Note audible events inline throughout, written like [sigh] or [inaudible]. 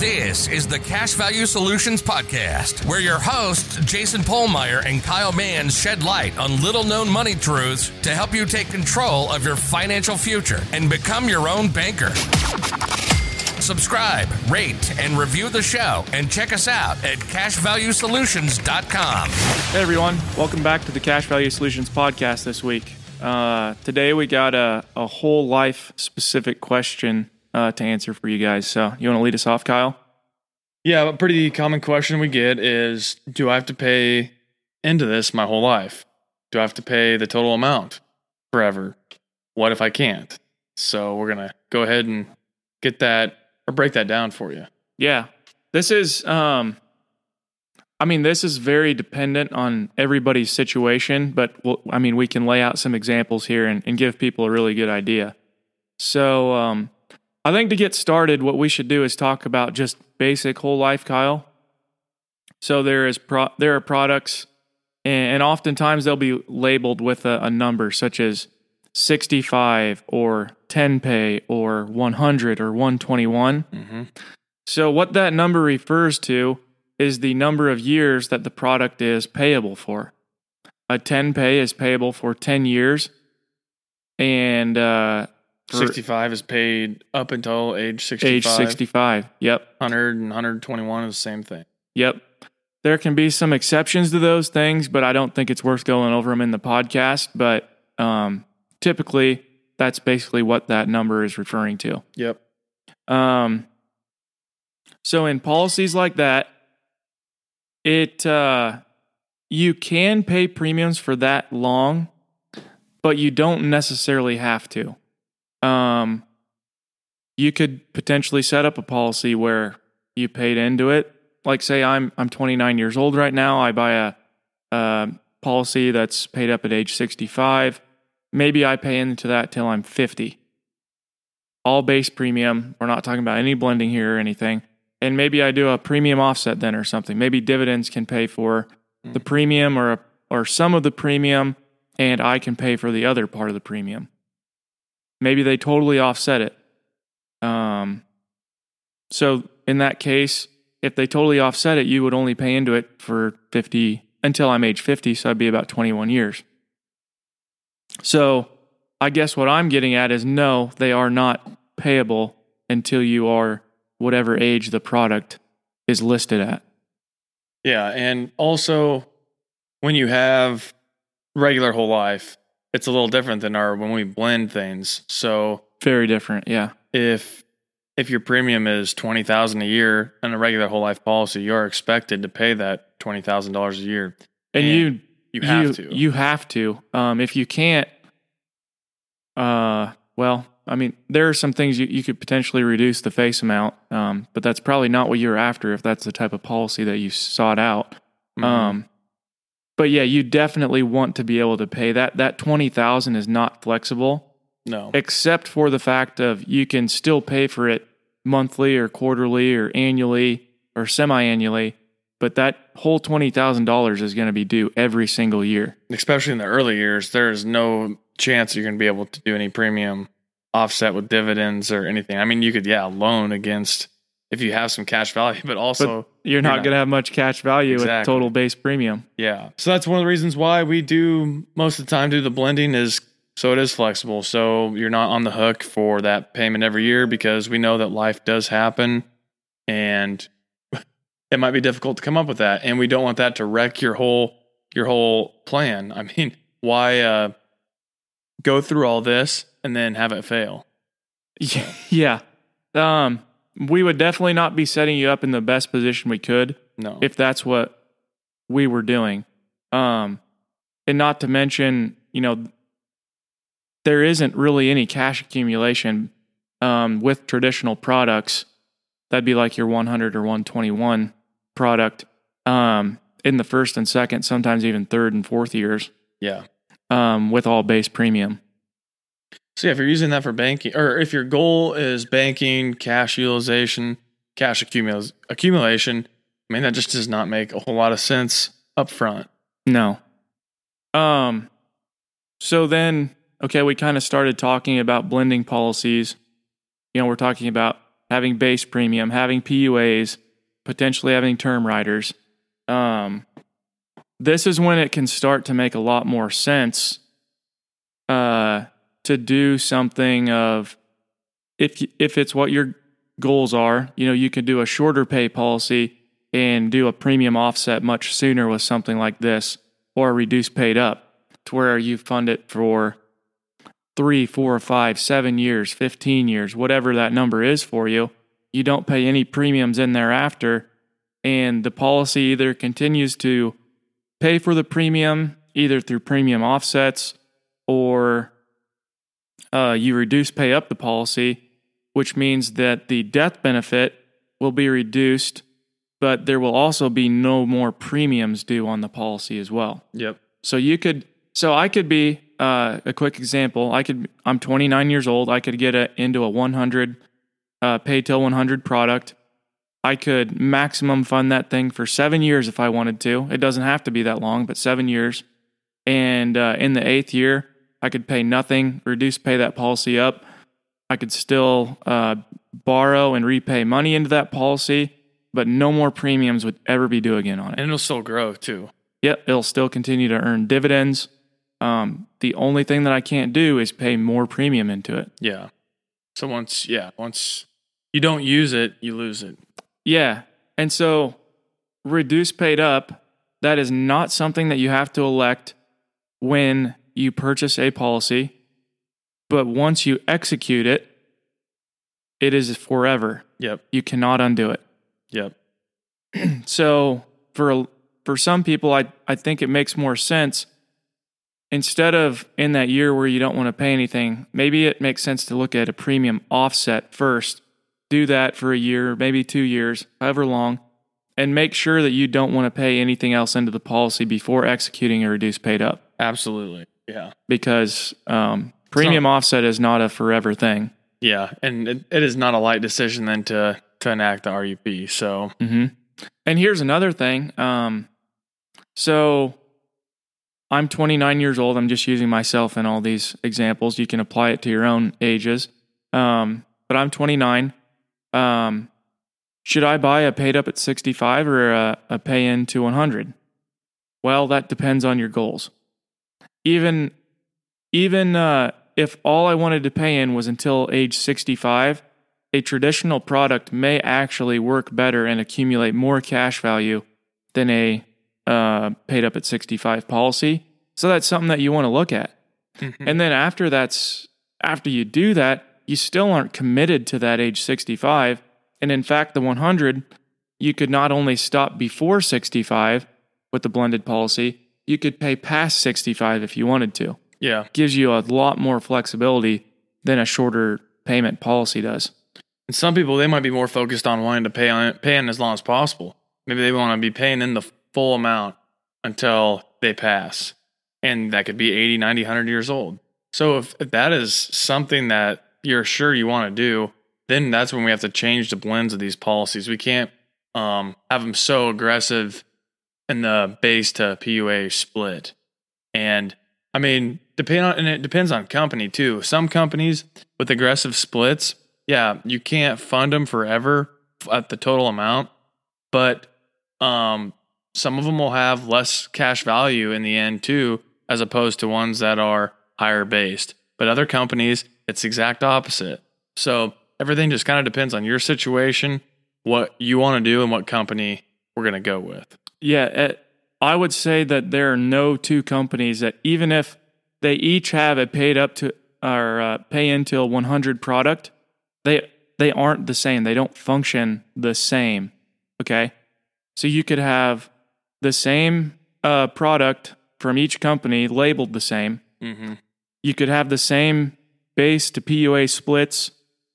This is the Cash Value Solutions Podcast, where your hosts, Jason Pohlmeier and Kyle Mans, shed light on little known money truths to help you take control of your financial future and become your own banker. Subscribe, rate, and review the show, and check us out at cashvaluesolutions.com. Hey everyone, welcome back to the Cash Value Solutions podcast this week. Uh, today we got a, a whole life specific question uh, to answer for you guys. So you want to lead us off, Kyle? Yeah, a pretty common question we get is Do I have to pay into this my whole life? Do I have to pay the total amount forever? What if I can't? So we're going to go ahead and get that or break that down for you. Yeah. This is, um, I mean, this is very dependent on everybody's situation, but we'll, I mean, we can lay out some examples here and, and give people a really good idea. So, um, I think to get started, what we should do is talk about just basic whole life, Kyle. So there is pro- there are products, and oftentimes they'll be labeled with a, a number such as 65 or 10 pay or 100 or 121. Mm-hmm. So what that number refers to is the number of years that the product is payable for. A 10 pay is payable for 10 years, and uh, 65 is paid up until age 65. age 65. Yep. 100 and 121 is the same thing. Yep. There can be some exceptions to those things, but I don't think it's worth going over them in the podcast. But um, typically, that's basically what that number is referring to. Yep. Um, so in policies like that, it uh, you can pay premiums for that long, but you don't necessarily have to. Um, you could potentially set up a policy where you paid into it. Like say I'm I'm 29 years old right now. I buy a, a policy that's paid up at age 65. Maybe I pay into that till I'm 50. All base premium. We're not talking about any blending here or anything. And maybe I do a premium offset then or something. Maybe dividends can pay for the premium or or some of the premium, and I can pay for the other part of the premium. Maybe they totally offset it. Um, so in that case, if they totally offset it, you would only pay into it for 50 until I'm age 50, so I'd be about 21 years. So I guess what I'm getting at is no, they are not payable until you are whatever age the product is listed at. Yeah. And also, when you have regular whole life, it's a little different than our when we blend things. So Very different, yeah. if if your premium is twenty thousand a year in a regular whole life policy, you're expected to pay that twenty thousand dollars a year. And, And you You have to. You have to. Um, if you can't, uh, well, I mean, there are some things you, you could potentially reduce the face amount, um, but that's probably not what you're after if that's the type of policy that you sought out. Mhm. Um, but yeah, you definitely want to be able to pay that. That twenty thousand is not flexible, no. except for the fact of you can still pay for it monthly or quarterly or annually or semi-annually. But that whole twenty thousand dollars is going to be due every single year. Especially in the early years, there's no chance you're going to be able to do any premium offset with dividends or anything. I mean, you could, yeah, loan against if you have some cash value, [laughs] but also, You're not not- going to have much cash value with Exactly. total base premium. yeah. So that's one of the reasons why we do most of the time do the blending is so it is flexible. So you're not on the hook for that payment every year because we know that life does happen and [laughs] it might be difficult to come up with that. And we don't want that to wreck your whole your whole plan. [laughs] I mean, why uh go through all this and then have it fail? yeah. Um, we would definitely not be setting you up in the best position we could No. if that's what we were doing. Um, and not to mention, you know, there isn't really any cash accumulation um, with traditional products. That'd be like your 100 or 121 product um, in the first and second, sometimes even third and fourth years yeah. um, with all base premium. So yeah, if you're using that for banking, or if your goal is banking, cash utilization, cash accumul- accumulation, I mean that just does not make a whole lot of sense up front. No. Um so then okay, we kind of started talking about blending policies. You know, we're talking about having base premium, having PUAs, potentially having term riders. Um, this is when it can start to make a lot more sense uh, to do something of if if it's what your goals are, you know, you can do a shorter pay policy and do a premium offset much sooner with something like this, or reduce paid up to where you fund it for three, four, five, seven years, 15 years, whatever that number is for you. You don't pay any premiums in thereafter. And the policy either continues to pay for the premium, either through premium offsets or uh, you reduce pay up the policy, which means that the death benefit will be reduced, but there will also be no more premiums due on the policy as well. Yep. So you could, so I could be uh, a quick example. I could, I'm 29 years old. I could get a, into a 100 uh, pay till 100 product. I could maximum fund that thing for seven years if I wanted to. It doesn't have to be that long, but seven years. And uh, in the eighth year, I could pay nothing, reduce pay that policy up. I could still uh, borrow and repay money into that policy, but no more premiums would ever be due again on it. And it'll still grow too. Yep, it'll still continue to earn dividends. Um, the only thing that I can't do is pay more premium into it. Yeah. So once, yeah, once you don't use it, you lose it. Yeah. And so reduce paid up, that is not something that you have to elect when you purchase a policy, but once you execute it, it is forever. Yep. You cannot undo it. Yep. [clears throat] So for for some people, I I think it makes more sense instead of in that year where you don't want to pay anything. Maybe it makes sense to look at a premium offset first. Do that for a year, maybe two years, however long, and make sure that you don't want to pay anything else into the policy before executing a reduced paid up Absolutely. Yeah. because um, premium offset is not a forever thing. Yeah. And it, it is not a light decision then to to enact the RUP. So hmm And here's another thing. Um, so I'm 29 years old. I'm just using myself in all these examples. You can apply it to your own ages. Um, but I'm 29. Um, should I buy a paid up at 65 or a, a pay in to 100? Well, that depends on your goals. Even even uh, if all I wanted to pay in was until age 65, a traditional product may actually work better and accumulate more cash value than a uh, paid up at 65 policy. So that's something that you want to look at. And then after that's after you do that, you still aren't committed to that age 65. And in fact, the 100, you could not only stop before 65 with the blended policy, you could pay past 65 if you wanted to. yeah. Gives you a lot more flexibility than a shorter payment policy does. And some people they might be more focused on wanting to pay on pay in as long as possible. Maybe they want to be paying in the full amount until they pass. And that could be 80, 90, 100 years old. So if, if that is something that you're sure you want to do, then that's when we have to change the blends of these policies. We can't um, have them so aggressive in the base to PUA split. And I mean, depend on and it depends on company too. Some companies with aggressive splits, yeah, you can't fund them forever at the total amount, but um, some of them will have less cash value in the end too, as opposed to ones that are higher based. But other companies, it's exact opposite. So everything just kind of depends on your situation, what you want to do, and what company we're going to go with. Yeah, eh, I would say that there are no two companies that even if they each have a paid up to or uh, pay until 100 product, they they aren't the same. They don't function the same. Okay, so you could have the same uh, product from each company labeled the same. Mm-hmm. You could have the same base to PUA splits.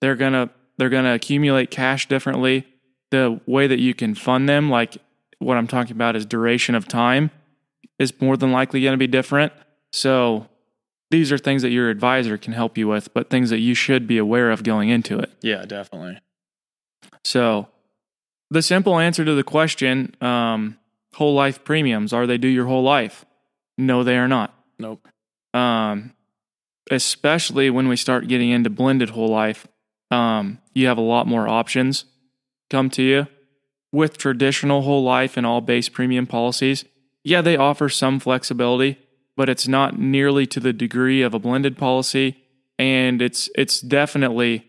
They're gonna they're gonna accumulate cash differently. The way that you can fund them, like what I'm talking about is duration of time, is more than likely going to be different. So these are things that your advisor can help you with, but things that you should be aware of going into it. Yeah, definitely. So the simple answer to the question, um, whole life premiums, are they due your whole life? No, they are not. Nope. Um, especially when we start getting into blended whole life. Um, you have a lot more options come to you. With traditional whole life and all base premium policies, yeah, they offer some flexibility, but it's not nearly to the degree of a blended policy. And it's it's definitely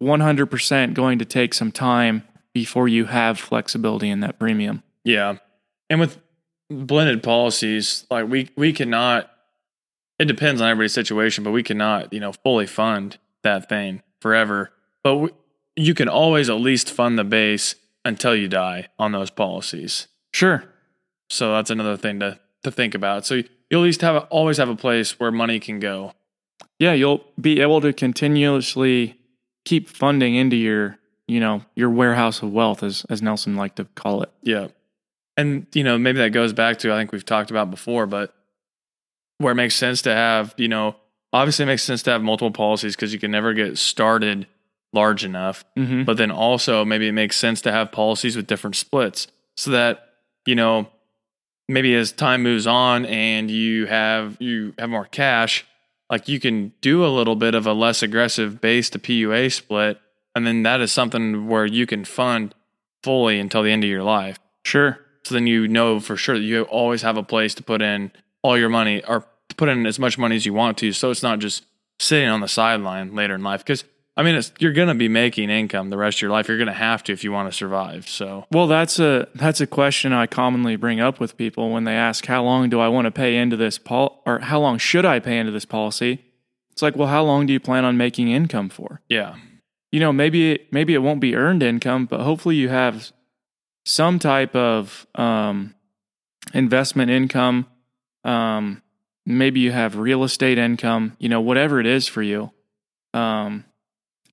100% going to take some time before you have flexibility in that premium. Yeah. And with blended policies, like we we cannot it depends on everybody's situation, but we cannot, you know, fully fund that thing forever. But we, you can always at least fund the base until you die on those policies. Sure. So that's another thing to to think about. So you'll at least have a, always have a place where money can go. Yeah, you'll be able to continuously keep funding into your, you know, your warehouse of wealth as as Nelson liked to call it. Yeah. And you know, maybe that goes back to I think we've talked about before, but where it makes sense to have, you know, obviously it makes sense to have multiple policies because you can never get started large enough. Mm-hmm. But then also maybe it makes sense to have policies with different splits so that, you know, maybe as time moves on and you have you have more cash, like you can do a little bit of a less aggressive base to PUA split. And then that is something where you can fund fully until the end of your life. Sure. So then you know for sure that you always have a place to put in all your money or put in as much money as you want to. So it's not just sitting on the sideline later in life. Because I mean, it's, you're going to be making income the rest of your life. You're going to have to if you want to survive. So Well, that's a that's a question I commonly bring up with people when they ask how long do I want to pay into this pol or how long should I pay into this policy? It's like, well, how long do you plan on making income for? yeah, You know, maybe maybe it won't be earned income, but hopefully you have some type of um, investment income. Um, maybe you have real estate income. You know, whatever it is for you. Um,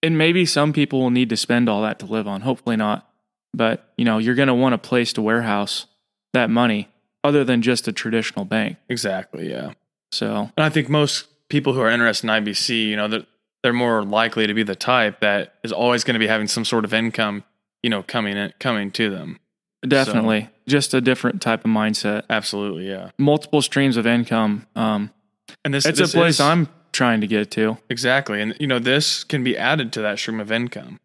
and maybe some people will need to spend all that to live on. Hopefully not. But, you know, you're going to want a place to warehouse that money other than just a traditional bank. exactly. Yeah. So, And I think most people who are interested in IBC, you know, they're, they're more likely to be the type that is always going to be having some sort of income, you know, coming in, coming to them. definitely just a different type of mindset. Absolutely. Yeah. Multiple streams of income. Um, And this, it's this a place is- I'm trying to get to. exactly. And, you know, this can be added to that stream of income.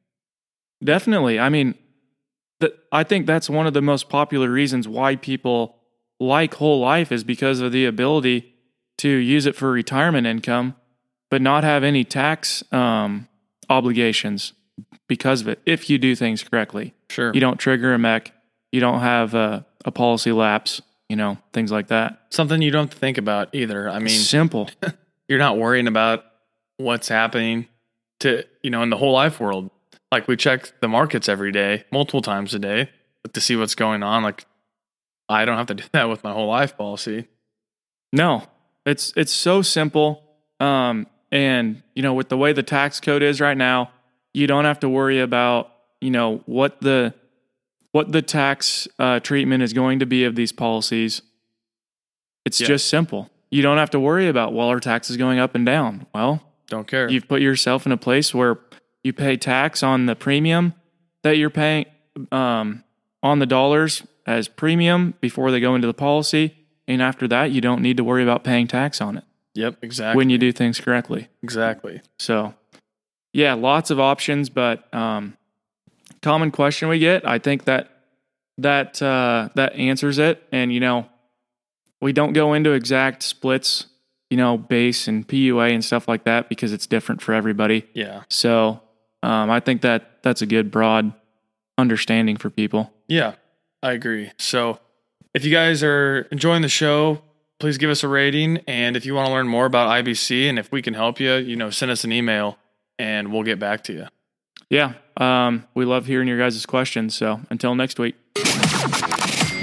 Definitely. I mean, th- I think that's one of the most popular reasons why people like whole life is because of the ability to use it for retirement income, but not have any tax um, obligations because of it. If you do things correctly, Sure. you don't trigger a MEC, you don't have a, a policy lapse, you know, things like that. Something you don't think about either. I mean, simple. [laughs] you're not worrying about what's happening to you know in the whole life world like we check the markets every day multiple times a day to see what's going on like i don't have to do [laughs] that with my whole life policy No, it's it's so simple. Um, and you know, with the way the tax code is right now, you don't have to worry about you know what the what the tax uh, treatment is going to be of these policies. It's Yeah. just simple. You don't have to worry about well, our tax is going up and down. Well, don't care you've put yourself in a place where you pay tax on the premium that you're paying um, on the dollars as premium before they go into the policy. And after that, you don't need to worry about paying tax on it yep exactly when you do things correctly. exactly So, yeah, lots of options, but um, common question we get, I think that that uh, that answers it. And you know, we don't go into exact splits, you know, base and PUA and stuff like that because it's different for everybody. yeah So, um, I think that that's a good broad understanding for people. yeah i agree so if you guys are enjoying the show please give us a rating and if you want to learn more about ibc and if we can help you you know send us an email and we'll get back to you Yeah, um, we love hearing your guys' questions. So, until next week.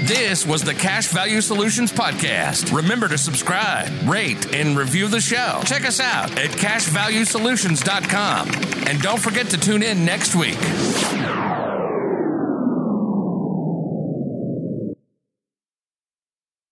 This was the Cash Value Solutions Podcast. Remember to subscribe, rate, and review the show. Check us out at cashvaluesolutions.com. And don't forget to tune in next week.